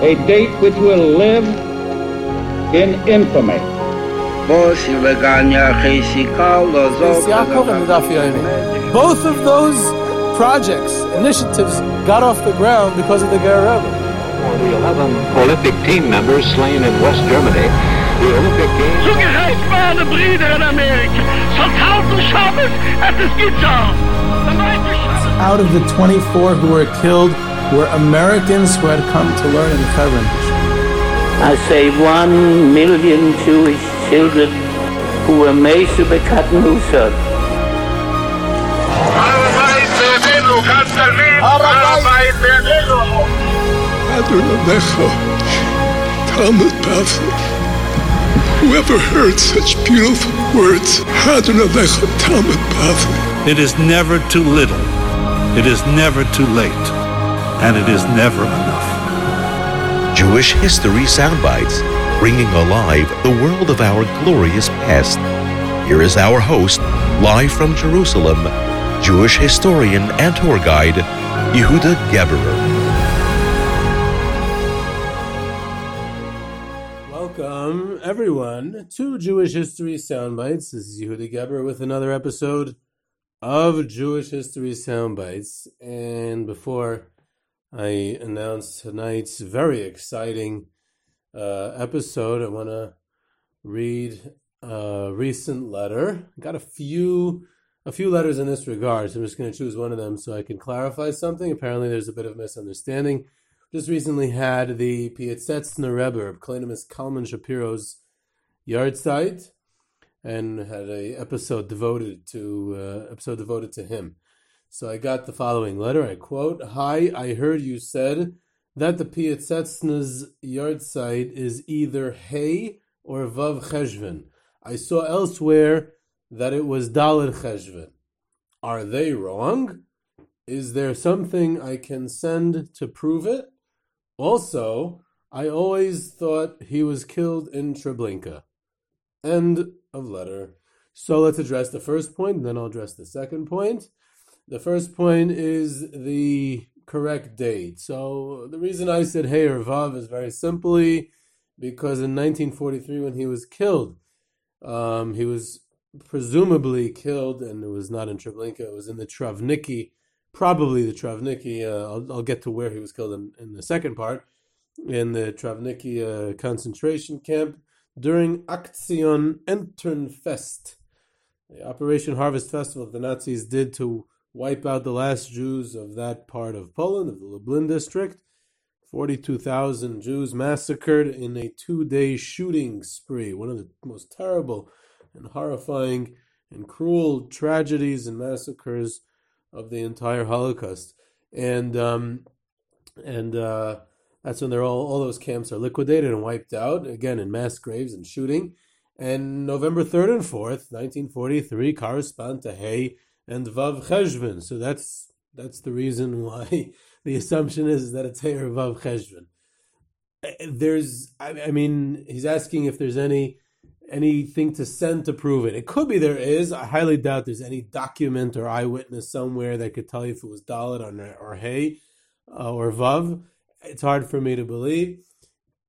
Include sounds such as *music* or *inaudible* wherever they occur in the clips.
A date which will live in infamy. Both of those projects, initiatives, got off the ground because of the Ger Rebbe. The 11 Olympic team members slain in West Germany. The Olympic Games. Zugerecht waren Brüder in Amerika. Vertrauten Schabbat at the Gitter. Out of the 24 who were killed were Americans who had come to learn in Hebron. I say one million Jewish children who were made to be cut loose. Whoever heard such beautiful words, It is never too little, it is never too late, and it is never enough. Jewish History Soundbites, bringing alive the world of our glorious past. Here is our host, live from Jerusalem, Jewish historian and tour guide, Yehuda Geberer. Welcome, everyone, to Jewish History Soundbites. This is Yehuda Geberer with another episode of Jewish History Soundbites. And before I announce tonight's very exciting uh, episode, I want to read a recent letter. I got a few a few letters in this regard, so I'm just going to choose one of them so I can clarify something. Apparently, there's a bit of misunderstanding. Just recently had the Piasetzner Rebbe of Kalonymus Kalman Shapiro's yahrzeit, and had a episode devoted to uh, episode devoted to him. So I got the following letter. I quote: "Hi, I heard you said that the Piasetzner's yahrzeit is either Hay or Vav Cheshvan. I saw elsewhere." that it was Daled Cheshvan. Are they wrong? Is there something I can send to prove it? Also, I always thought he was killed in Treblinka. End of letter. So let's address the first and then I'll address the second point. The first point is the correct date. So the reason I said Hey or Vav is very simply because in 1943, when he was killed, um, he was presumably killed, and it was not in Treblinka, it was in the Trawniki, probably the Trawniki. Uh, I'll, I'll, get to where he was killed in, in the second part, in the Trawniki uh, concentration camp during Aktion Erntedankfest, the Operation Harvest Festival the Nazis did to wipe out the last Jews of that part of Poland, of the Lublin district. 42,000 Jews massacred in a two day shooting spree, one of the most terrible and horrifying and cruel tragedies and massacres of the entire Holocaust. And um, and uh, that's when they're all all those camps are liquidated and wiped out again in mass graves and shooting. And November third and fourth, nineteen forty three, correspond to Hay and Vav Cheshvan. So that's that's the reason why *laughs* the assumption is that it's Hay or Vav Cheshvan. There's, I, I mean, he's asking if there's any anything to send to prove it. It could be there is. I highly doubt there's any document or eyewitness somewhere that could tell you if it was Daled or, or Hay uh, or Vav. It's hard for me to believe.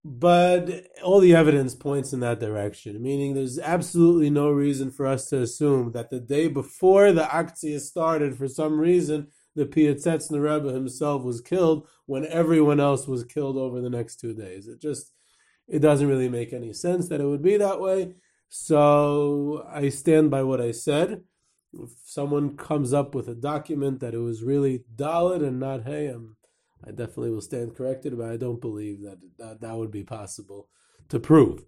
But all the evidence points in that direction, meaning there's absolutely no reason for us to assume that the day before the Aktia started, for some reason, the Piasetzner Rebbe himself was killed when everyone else was killed over the next two days. It just it doesn't really make any sense that it would be that way. So I stand by what I said. If someone comes up with a document that it was really Daled and not Hayam, I definitely will stand corrected, but I don't believe that that, that would be possible to prove.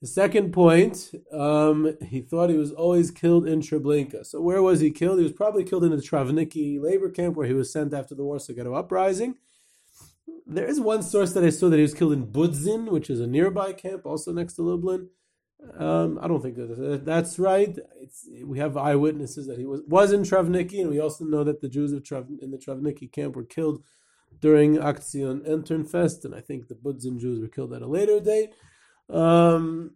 The second point, um, he thought he was always killed in Treblinka. So where was he killed? He was probably killed in the Trawniki labor camp where he was sent after the Warsaw Ghetto uprising. There is one source that I saw that he was killed in Budzin, which is a nearby camp, also next to Lublin. Um, I don't think that that's right. It's, we have eyewitnesses that he was was in Trawniki, and we also know that the Jews of Trav, in the Trawniki camp were killed during Aktion Erntedankfest, and I think the Budzin Jews were killed at a later date. Um,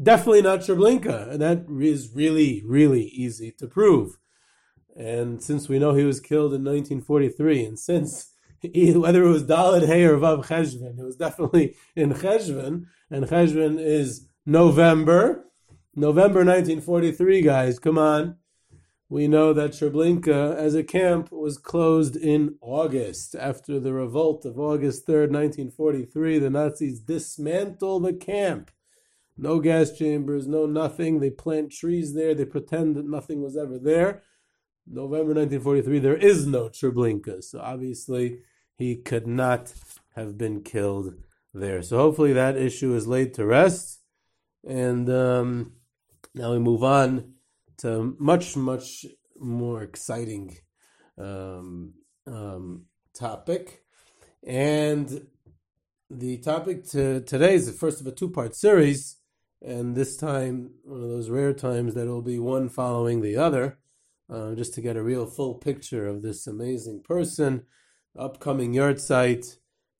definitely not Treblinka, and that is really, really easy to prove. And since we know he was killed in 1943, and since *laughs* he, whether it was Daled Hay or Vav Cheshvan, it was definitely in Cheshvan, and Cheshvan is November. November 1943, guys, come on. We know that Treblinka as a camp was closed in August. After the revolt of August 3rd, 1943, the Nazis dismantle the camp. No gas chambers, no nothing. They plant trees there. They pretend that nothing was ever there. November 1943, there is no Treblinka. So obviously, he could not have been killed there. So hopefully, that issue is laid to rest. And um, now we move on to much, much more exciting um, um, topic. And the topic to today is the first of a two part series. And this time, one of those rare times that will be one following the other, uh, just to get a real full picture of this amazing person. Upcoming yahrzeit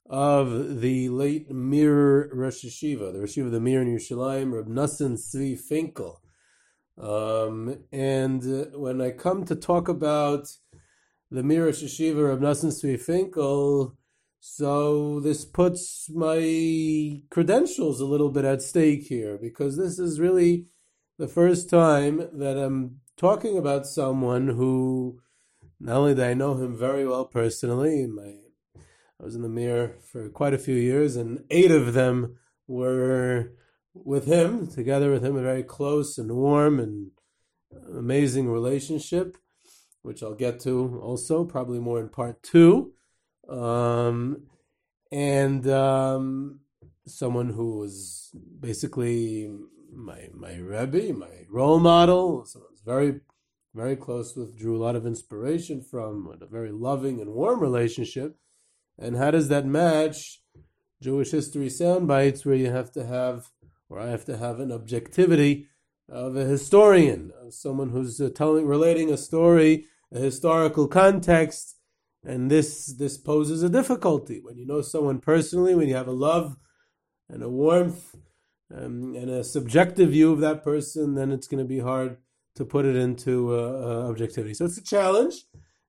of the late Mir Rosh Hashiva, the Rosh Hashiva of the Mir in Yerushalayim, Reb Nassan Tzvi Finkel. Um, and uh, when I come to talk about the Mir Rosh Hashiva of Nassan Tzvi Finkel, so this puts my credentials a little bit at stake here because this is really the first time that I'm talking about someone who not only do I know him very well personally, my I was in the Mir for quite a few years, and eight of them were with him, together with him, a very close and warm and amazing relationship, which I'll get to also, probably more in part two. Um, and um, someone who was basically my my rebbe, my role model. Someone was very very close with, drew a lot of inspiration from, a very loving and warm relationship. And how does that match Jewish history sound bites where you have to have, or I have to have an objectivity of a historian, of someone who's uh, telling, relating a story, a historical context, and this this poses a difficulty when you know someone personally, when you have a love and a warmth um, and a subjective view of that person, then it's going to be hard to put it into uh, uh, objectivity. So it's a challenge,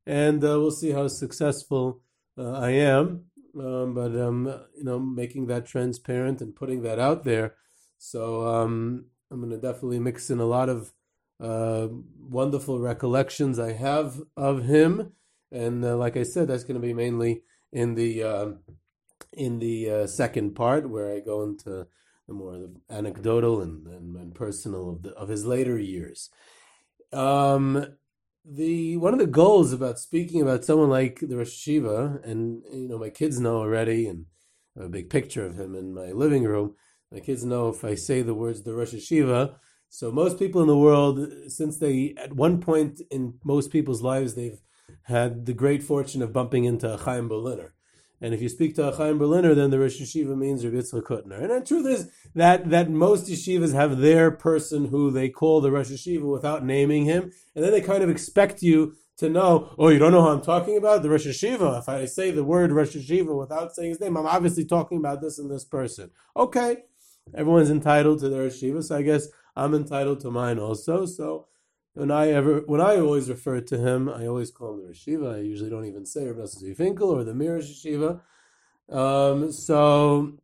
and uh, we'll see how successful uh, I am. Um, but um, you know, making that transparent and putting that out there. So um, I'm going to definitely mix in a lot of uh, wonderful recollections I have of him, and uh, like I said, that's going to be mainly in the um, in the second part where I go into the more the anecdotal and, and, and personal of the, of his later years. Um, the one of the goals about speaking about someone like the Rosh Hashiva, and you know my kids know already, and a big picture of him in my living room. My kids know if I say the words the Rosh Hashiva. So most people in the world, since they at one point in most people's lives they've had the great fortune of bumping into a Chaim Berliner. And if you speak to a Chaim Berliner, then the Rosh Hashiva means Rabbi Yitzchak Hutner. And the truth is that, that most yeshivas have their person who they call the Rosh Hashiva without naming him. And then they kind of expect you to know, oh, you don't know who I'm talking about? The Rosh Hashiva. If I say the word Rosh Hashiva without saying his name, I'm obviously talking about this and this person. Okay. Everyone's entitled to their Hashiva, so I guess I'm entitled to mine also. So when I ever, when I always refer to him, I always call him the Rashiva. I usually don't even say Rabbi Finkel or the Mir Shiva. Um, so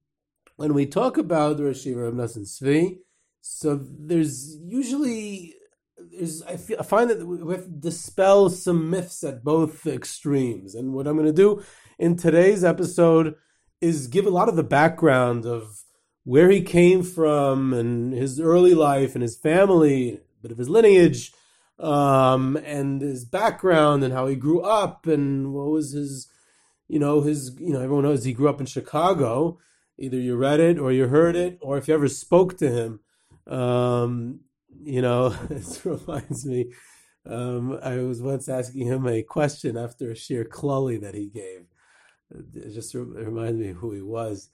when we talk about the Rashiva of Nassan Tzvi, so there's usually there's I, feel, I find that we have to dispel some myths at both extremes. And what I'm going to do in today's episode is give a lot of the background of where he came from and his early life and his family a bit of his lineage um, and his background and how he grew up and what was his, you know, his, you know, everyone knows he grew up in Chicago. Either you read it or you heard it, or if you ever spoke to him, um, you know, *laughs* it reminds me. Um, I was once asking him a question after a shiur klali that he gave. It just reminds me who he was.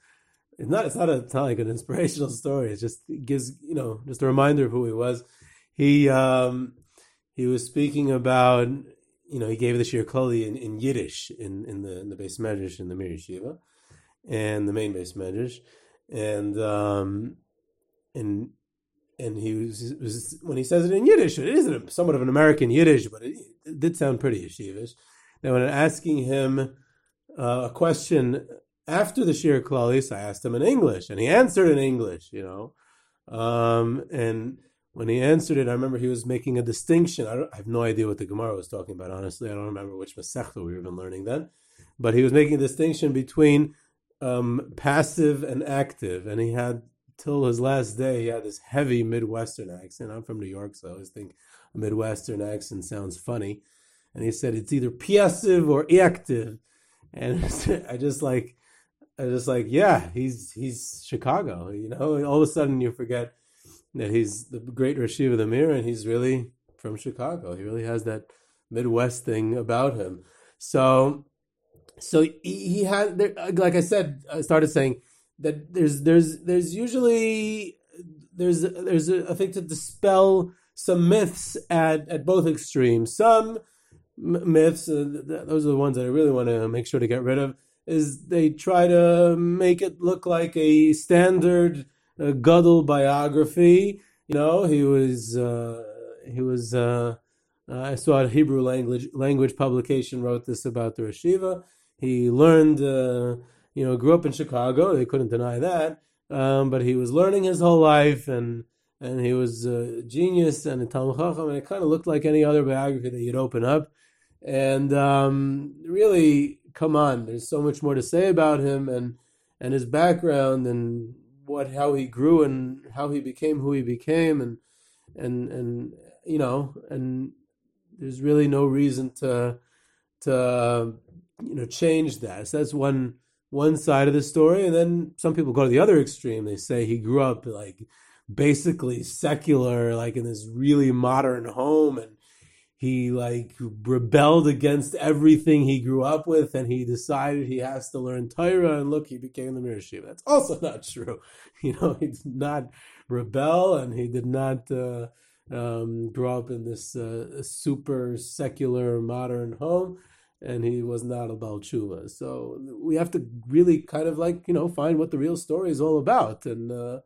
It's not. It's not, a, it's not like an inspirational story. It just gives you know just a reminder of who he was he um, he was speaking about you know he gave the shiur klali in, in Yiddish in, in the in the beis medrash in the Mir Yeshiva and the main beis medrash and um, and and he was, was when he says it in Yiddish, it is a, somewhat of an American Yiddish, but it, it did sound pretty yeshivish. Now, when I'm asking him uh, a question after the Shiur Klalis, I asked him in English, and he answered in English, you know. Um, and when he answered it, I remember he was making a distinction. I, I, have no idea what the Gemara was talking about, honestly. I don't remember which Masechta we were even learning then. But he was making a distinction between um, passive and active. And he had, till his last day, he had this heavy Midwestern accent. I'm from New York, so I always think a Midwestern accent sounds funny. And he said it's either passive or active. And *laughs* I just like, I just like, yeah, he's he's Chicago. You know, all of a sudden you forget that he's the great Rashiva the Mir, and he's really from Chicago. He really has that Midwest thing about him. So, so he, he had, like I said, I started saying that there's there's there's usually there's there's a, I think to dispel some myths at at both extremes. Some myths, uh, those are the ones that I really want to make sure to get rid of is they try to make it look like a standard uh, Gadol biography. You know, he was uh, he was. Uh, I saw a Hebrew language language publication wrote this about the Rashiva. He learned, uh, you know, grew up in Chicago. They couldn't deny that, um, but he was learning his whole life, and and he was a genius and a Talmud Chacham, and it kind of looked like any other biography that you'd open up. And um, really, come on, there's so much more to say about him and and his background and what how he grew and how he became who he became and and and you know and there's really no reason to to you know change that. So that's one one side of the story, and then some people go to the other extreme. They say he grew up like basically secular, like in this really modern home, and he like rebelled against everything he grew up with and he decided he has to learn Torah and look he became the Mirashiv. That's also *laughs* not true. *laughs* You know, he did not rebel and he did not uh, um, grow up in this uh, super secular modern home and he was not a Baal Teshuva. So we have to really kind of like, you know, find what the real story is all about. And uh,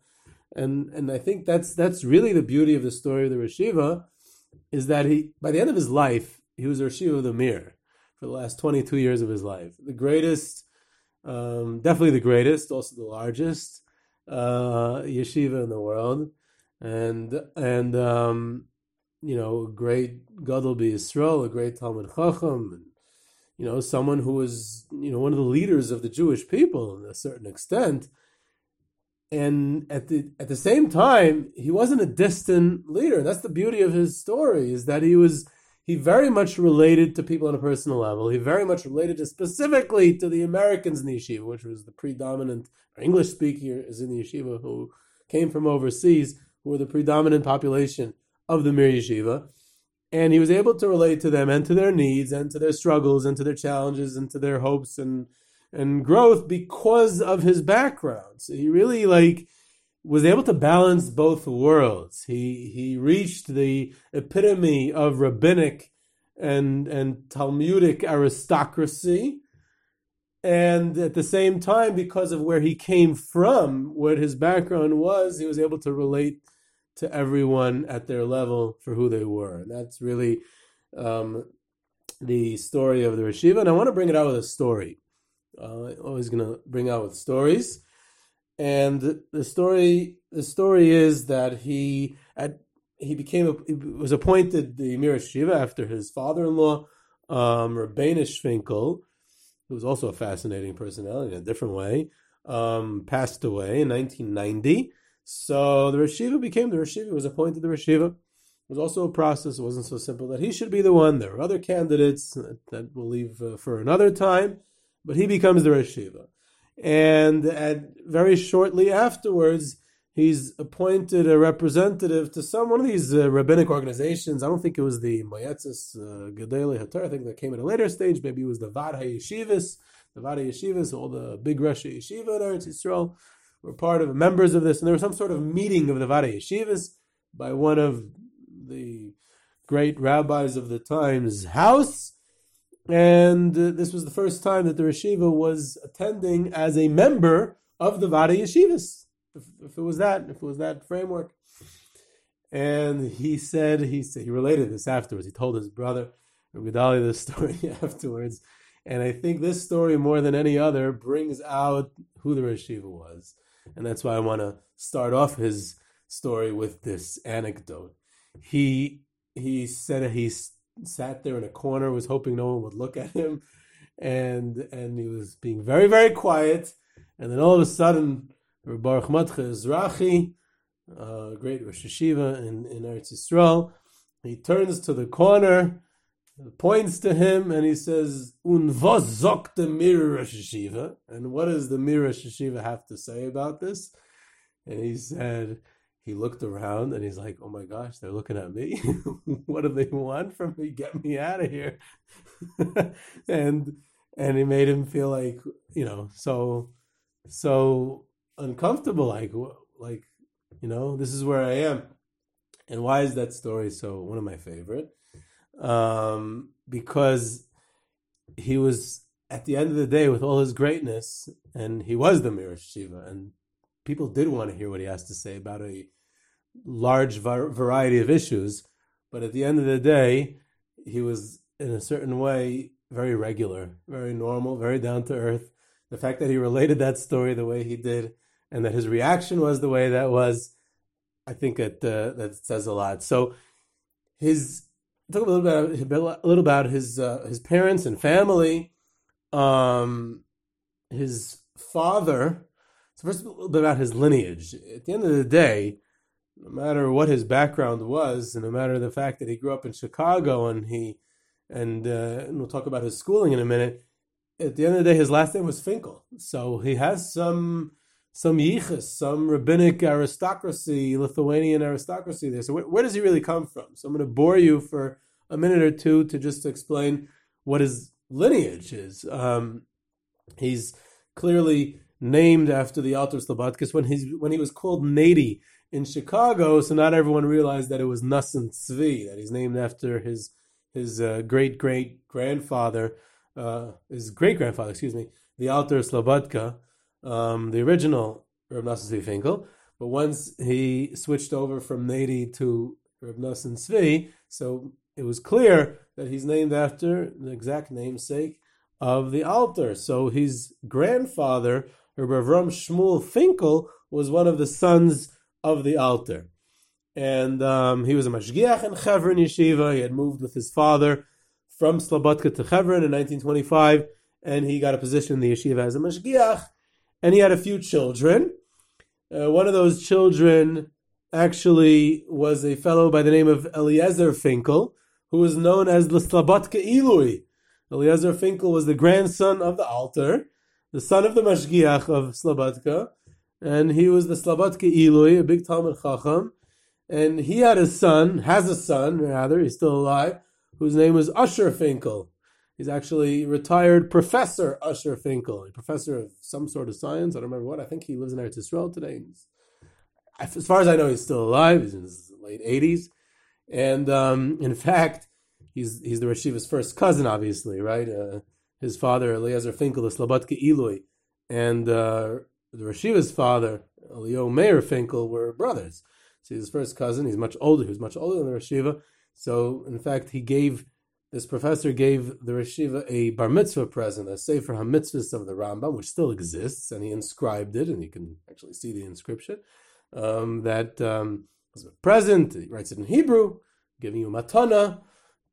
and and I think that's that's really the beauty of the story of the Rashiva is that he, by the end of his life, he was Rosh of the Mir for the last 22 years of his life. The greatest, um, definitely the greatest, also the largest uh, yeshiva in the world. And, and um, you know, a great Gadol Yisrael, a great Talmud Chacham, and, you know, someone who was, you know, one of the leaders of the Jewish people in a certain extent and at the at the same time he wasn't a distant leader. That's the beauty of his story is that he was he very much related to people on a personal level. He very much related to specifically to the americans in the yeshiva which was the predominant english speakers in the yeshiva who came from overseas who were the predominant population of the mir yeshiva. And he was able to relate to them and to their needs and to their struggles and to their challenges and to their hopes and and growth because of his background. So he really like was able to balance both worlds. He he reached the epitome of rabbinic and and Talmudic aristocracy. And at the same time, because of where he came from, what his background was, he was able to relate to everyone at their level for who they were. And that's really um, the story of the Rashiva. And I want to bring it out with a story uh, always going to bring out with stories. And the story, the story is that he at he became a, he was appointed the Mir Shiva after his father-in-law, um, Reb Beinish Finkel, who was also a fascinating personality in a different way, um, passed away in 1990. So the Rashiva became the Rashiva, was appointed the Rashiva. It was also a process. It wasn't so simple that he should be the one. There were other candidates that, that we'll leave uh, for another time but he becomes the Rosh Shiva. And at, very shortly afterwards, he's appointed a representative to some one of these uh, rabbinic organizations. I don't think it was the Moetzes uh, Gedolei HaTorah. I think that came at a later stage. Maybe it was the Vad HaYeshivas. The Vad HaYeshivas, all the big Rosh Yeshiva in Eretz Yisrael, were part of members of this. And there was some sort of meeting of the Vad HaYeshivas by one of the great rabbis of the time's house and uh, this was the first time that the Rashiva was attending as a member of the Vad HaYeshivas. If, if, it was that, if it was that framework. and he said he said, he related this afterwards. He told his brother Gedali this *laughs* story afterwards, and I think this story more than any other brings out who the Rashiva was, and that's why I want to start off his story with this anecdote. He he said he sat there in a corner, was hoping no one would look at him, and and he was being very very quiet, and then all of a sudden, Baruch Mordechai Ezrachi, uh, great Rosh Hashiva in in Eretz Yisrael, he turns to the corner, points to him, and he says, "Un was zok the Mir Rosh Hashiva?" And what does the Mir Rosh Hashiva have to say about this? And he said he looked around and he's like, "Oh my gosh, they're looking at me. *laughs* what do they want from me? Get me out of here!" *laughs* and and it made him feel like you know so so uncomfortable, like like you know this is where I am. And why is that story so one of my favorite? Um, because he was at the end of the day with all his greatness, and he was the Mir Shiva, and people did want to hear what he has to say about a large variety of issues. But at the end of the day, he was in a certain way very regular, very normal, very down to earth. The fact that he related that story the way he did, and that his reaction was the way that was, I think that uh, that says a lot. So, his talk a little bit a little about his uh, his parents and family. Um, his father. So first, a little bit about his lineage. At the end of the day, no matter what his background was, and no matter the fact that he grew up in Chicago and he, and, uh, and we'll talk about his schooling in a minute. At the end of the day, his last name was Finkel, so he has some some yichus, some rabbinic aristocracy, Lithuanian aristocracy there. So where, where, does he really come from? So I'm going to bore you for a minute or two to just explain what his lineage is. Um, he's clearly named after the Alter Slobodkas when he's when he was called Nady in Chicago, so not everyone realized that it was Nosson Tzvi, that he's named after his his uh, great great grandfather, uh, his great grandfather, excuse me, the Alter Slobodka, um, the original Reb Nosson Tzvi Finkel. But once he switched over from Nady to Reb Nosson Tzvi, so it was clear that he's named after the exact namesake of the Alter. So his grandfather, Reb Avram Shmuel Finkel, was one of the sons of the Alter. And um, he was a mashgiach in Chevron Yeshiva. He had moved with his father from Slobodka to Chevron in 1925, and he got a position in the yeshiva as a mashgiach. And he had a few children. Uh, one of those children actually was a fellow by the name of Eliezer Finkel, who was known as the Slobodka Ilui. Eliezer Finkel was the grandson of the Alter, the son of the mashgiach of Slobodka, and he was the Slobodka Ilui, a big Talmud Chacham, and he had a son, has a son rather, he's still alive, whose name was Usher Finkel. He's actually retired Professor Usher Finkel, a professor of some sort of science. I don't remember what. I think he lives in Eretz Israel today. as far as I know, he's still alive. He's in his late 80s. And um, in fact, he's he's the Rashiva's first cousin, obviously, right? Uh, his father, Eliezer Finkel, the Slobodka Ilui, and uh, the Rashiva's father, Elio Meir Finkel, were brothers. So he's his first cousin. He's much older. He was much older than the Rashiva. So in fact, he gave this professor gave the Rashiva a bar mitzvah present, a sefer hamitzvahs of the Rambam, which still exists, and he inscribed it, and you can actually see the inscription. Um, that um, a present. He writes it in Hebrew, giving you matana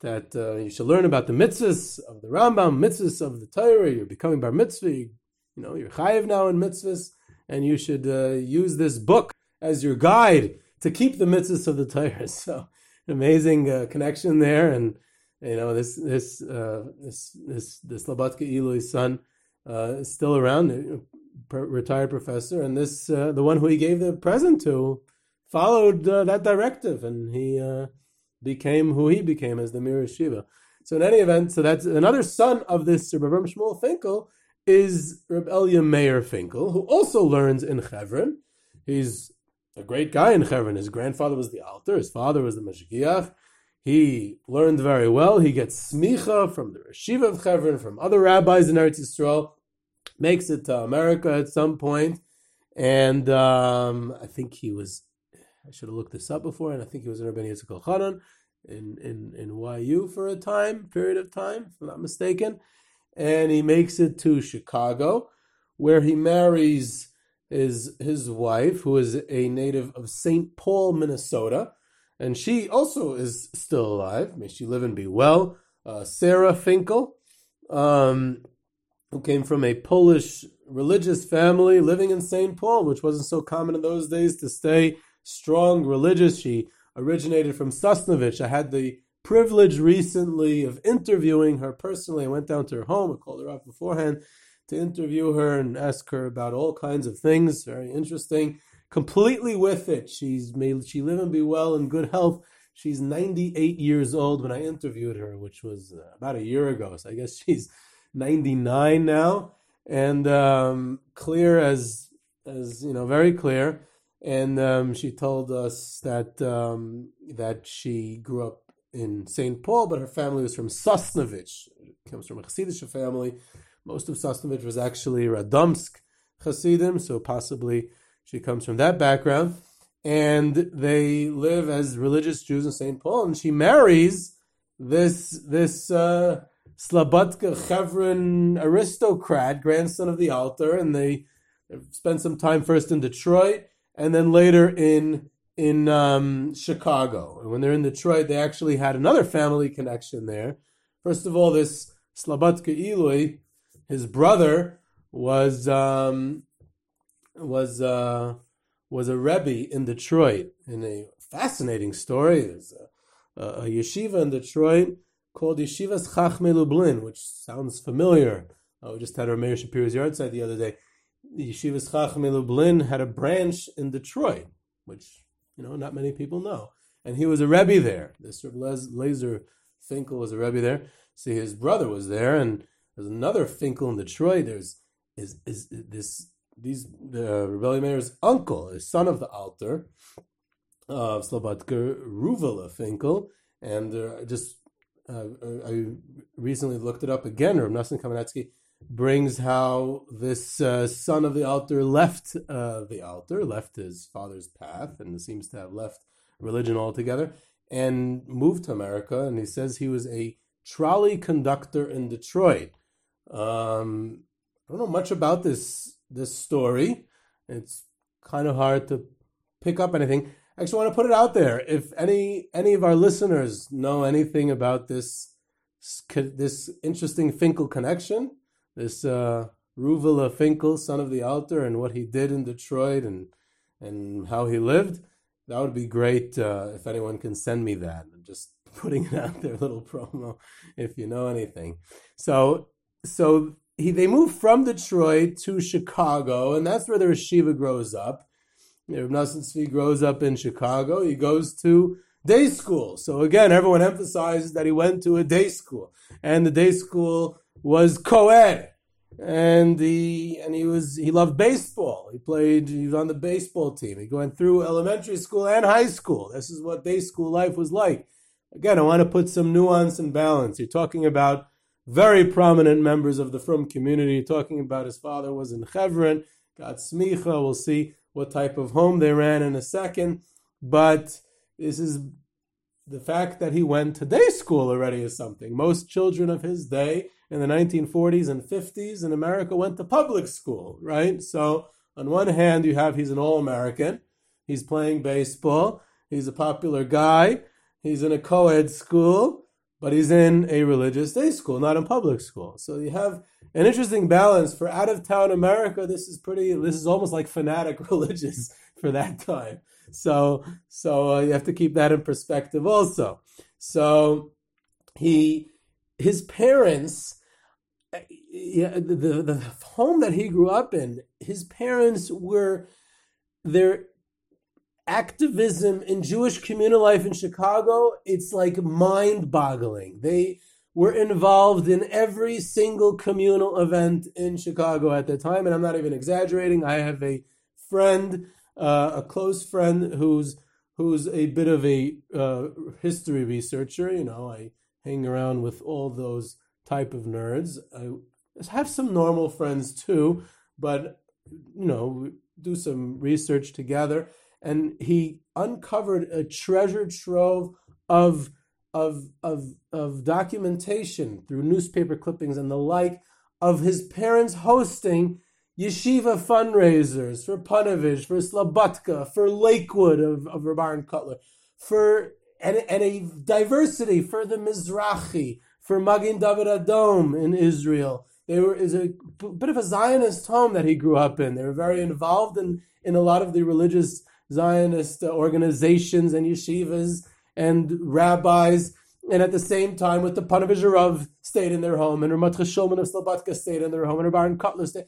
that uh, you should learn about the mitzvahs of the Rambam, mitzvahs of the Torah. You're becoming bar mitzvah. You you know, you're chayiv now in mitzvahs, and you should uh, use this book as your guide to keep the mitzvahs of the Torah. *laughs* So, amazing uh, connection there, and you know this this uh, this this this Slobodka Ilui's son uh, is still around, retired professor, and this uh, the one who he gave the present to followed uh, that directive, and he became who he became as the Mir Shiva. So in any event, so that's another son of this Rabbi Shmuel Finkel is Reb Elia Meir Finkel, who also learns in Chevron. He's a great guy in Chevron. His grandfather was the Alter, his father was the Mashgiach. He learned very well. He gets smicha from the Rashiva of Chevron, from other rabbis in Eretz Yisrael, makes it to America at some point, and um, I think he was I should have looked this up before, and I think he was in Rabbi Yitzchak Elchanan in, in, in YU for a time, period of time, if I'm not mistaken. And he makes it to Chicago, where he marries his, his wife, who is a native of St. Paul, Minnesota. And she also is still alive. May she live and be well. Uh, Sarah Finkel, um, who came from a Polish religious family living in St. Paul, which wasn't so common in those days to stay strong religious. She originated from Sosnovich. I had the privilege recently of interviewing her personally. I went down to her home. I called her up beforehand to interview her and ask her about all kinds of things. Very interesting. Completely with it. She's made she live and be well in good health. She's 98 years old when I interviewed her, which was uh, about a year ago. So I guess she's 99 now, and um, clear as as you know, very clear and um, she told us that um, that she grew up in St. Paul, but her family was from Sosnovich. comes from a Hasidic family. Most of Sosnovich was actually Radomsk Hasidim, so possibly she comes from that background. And they live as religious Jews in St. Paul, and she marries this this uh, Slobodka Chevron aristocrat, grandson of the Alter, and they spend some time first in Detroit and then later in in um, Chicago. And when they're in Detroit, they actually had another family connection there. First of all, this Slobodka Ilui, his brother, was um, was uh, was a rebbe in Detroit. In a fascinating story, there's a, a, yeshiva in Detroit called Yeshivas Chachmei Lublin, which sounds familiar. We just had our Meir Shapiro's yahrzeit the other day Yeshivas Chachmei Lublin had a branch in Detroit, which you know not many people know, and he was a rebbe there. This Reb Leizer Finkel was a rebbe there. See, his brother was there, and there's another Finkel in Detroit. There's is is this these the Reb Elya Meir's uncle, is son of the Alter of Slobodka Ruvela Finkel, and uh, just uh, I recently looked it up again. Nosson Kamenetsky brings how this uh, son of the Alter left uh, the Alter, left his father's path, and seems to have left religion altogether, and moved to America. And he says he was a trolley conductor in Detroit. Um, I don't know much about this this story. It's kind of hard to pick up anything. I actually want to put it out there. If any any of our listeners know anything about this this interesting Finkel connection, this uh, Ruvela Finkel, son of the Alter, and what he did in Detroit and and how he lived. That would be great uh, if anyone can send me that. I'm just *laughs* putting it out there, little promo, if you know anything. So, so he they moved from Detroit to Chicago, and that's where the yeshiva grows up. Reb Nosson grows up in Chicago. He goes to day school. So again, everyone emphasizes that he went to a day school, and the day school was co-ed. And he and he was he loved baseball. He played he was on the baseball team. He went through elementary school and high school. This is what day school life was like. Again, I want to put some nuance and balance. You're talking about very prominent members of the Frum community. You're talking about his father was in Chevron, got smicha. We'll see what type of home they ran in a second. But this is the fact that he went to day school already is something. Most children of his day in the 1940s and 50s in America went to public school, right? So on one hand, you have he's an all-American, he's playing baseball, he's a popular guy, he's in a co-ed school, but he's in a religious day school, not in public school. So you have an interesting balance for out-of-town America. This is pretty. This is almost like fanatic *laughs* religious for that time. So so uh, you have to keep that in perspective also. So he his parents yeah, the, the, the home that he grew up in, his parents were their activism in Jewish communal life in Chicago. It's like mind boggling. They were involved in every single communal event in Chicago at the time, and I'm not even exaggerating. I have a friend, uh, a close friend, who's who's a bit of a uh, history researcher. You know, I hang around with all those type of nerds. I have some normal friends too, but you know, do some research together. and he uncovered a treasure trove of of of of documentation through newspaper clippings and the like of his parents hosting yeshiva fundraisers for Panovich, for Slobodka, for Lakewood of, of Reb Aharon Kotler, for and, and a diversity for the Mizrahi, for Magen David Adom in Israel. They were is a bit of a Zionist home that he grew up in. They were very involved in, in a lot of the religious Zionist uh, organizations and yeshivas and rabbis. And at the same time, with the Panovich stayed in their home, and Ramat Shulman of Slobodka stayed in their home, and Reb Aharon Kotler stayed.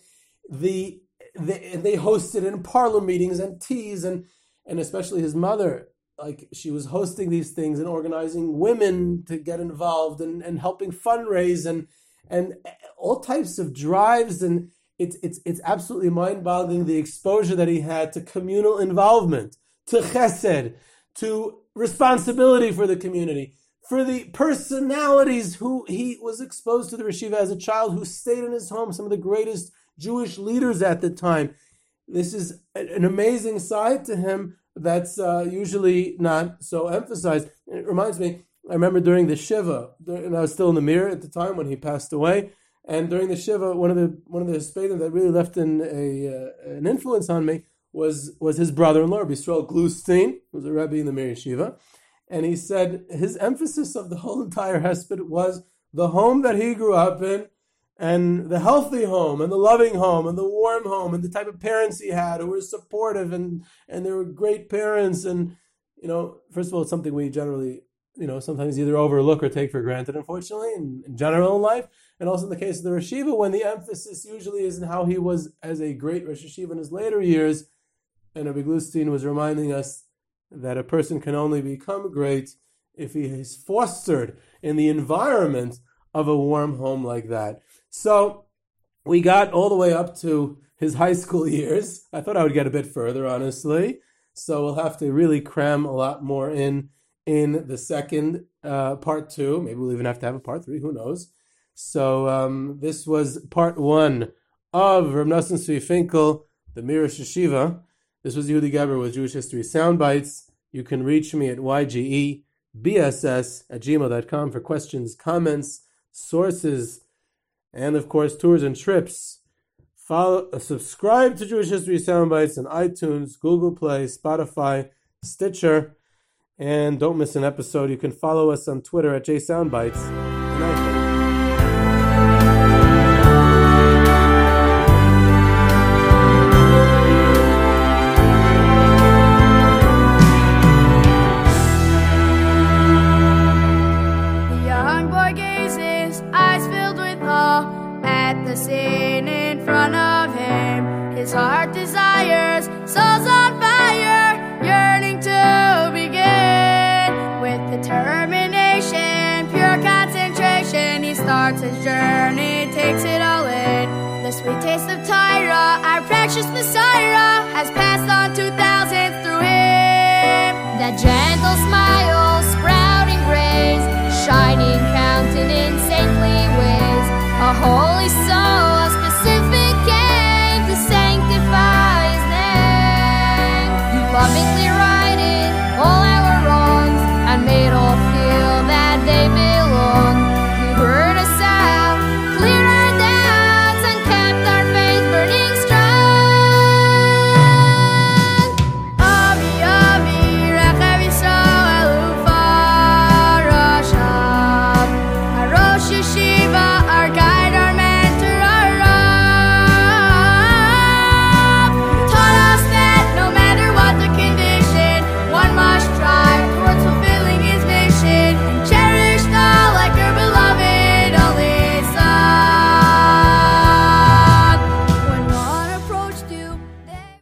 The, the they hosted in parlor meetings and teas, and and especially his mother like she was hosting these things and organizing women to get involved and, and helping fundraise and and all types of drives and it's it's it's absolutely mind-boggling the exposure that he had to communal involvement, to chesed, to responsibility for the community, for the personalities who he was exposed to the yeshiva as a child, who stayed in his home, some of the greatest Jewish leaders at the time. This is an amazing side to him that's uh, usually not so emphasized. It reminds me, I remember during the Shiva, and I was still in the mirror at the time when he passed away. And during the Shiva, one of the one of the Hespedim that really left an, a, uh, an influence on me was was his brother-in-law, Bisrael Glustein, who was a Rebbe in the Mir Yeshiva. And he said his emphasis of the whole entire Hesped was the home that he grew up in and the healthy home and the loving home and the warm home and the type of parents he had who were supportive and and they were great parents and you know first of all it's something we generally you know sometimes either overlook or take for granted unfortunately in, in general in life and also in the case of the Rashiva when the emphasis usually is in how he was as a great Rosh in his later years and Rabbi Glustein was reminding us that a person can only become great if he is fostered in the environment of a warm home like that. So we got all the way up to his high school years. I thought I would get a bit further, honestly. So we'll have to really cram a lot more in in the second uh, part two. Maybe we'll even have to have a part three. Who knows? So um, this was part one of Nosson Tzvi Finkel, the Mir Yeshiva. This was Yehuda Geberer with Jewish History Soundbites. You can reach me at ygebss at gmail.com for questions, comments, sources, and of course tours and trips. Follow, uh, subscribe to Jewish History Soundbites on iTunes, Google Play, Spotify, Stitcher, and don't miss an episode. You can follow us on Twitter at JSoundbites. Precious Messiah has passed on two thousands through him. That gentle smile,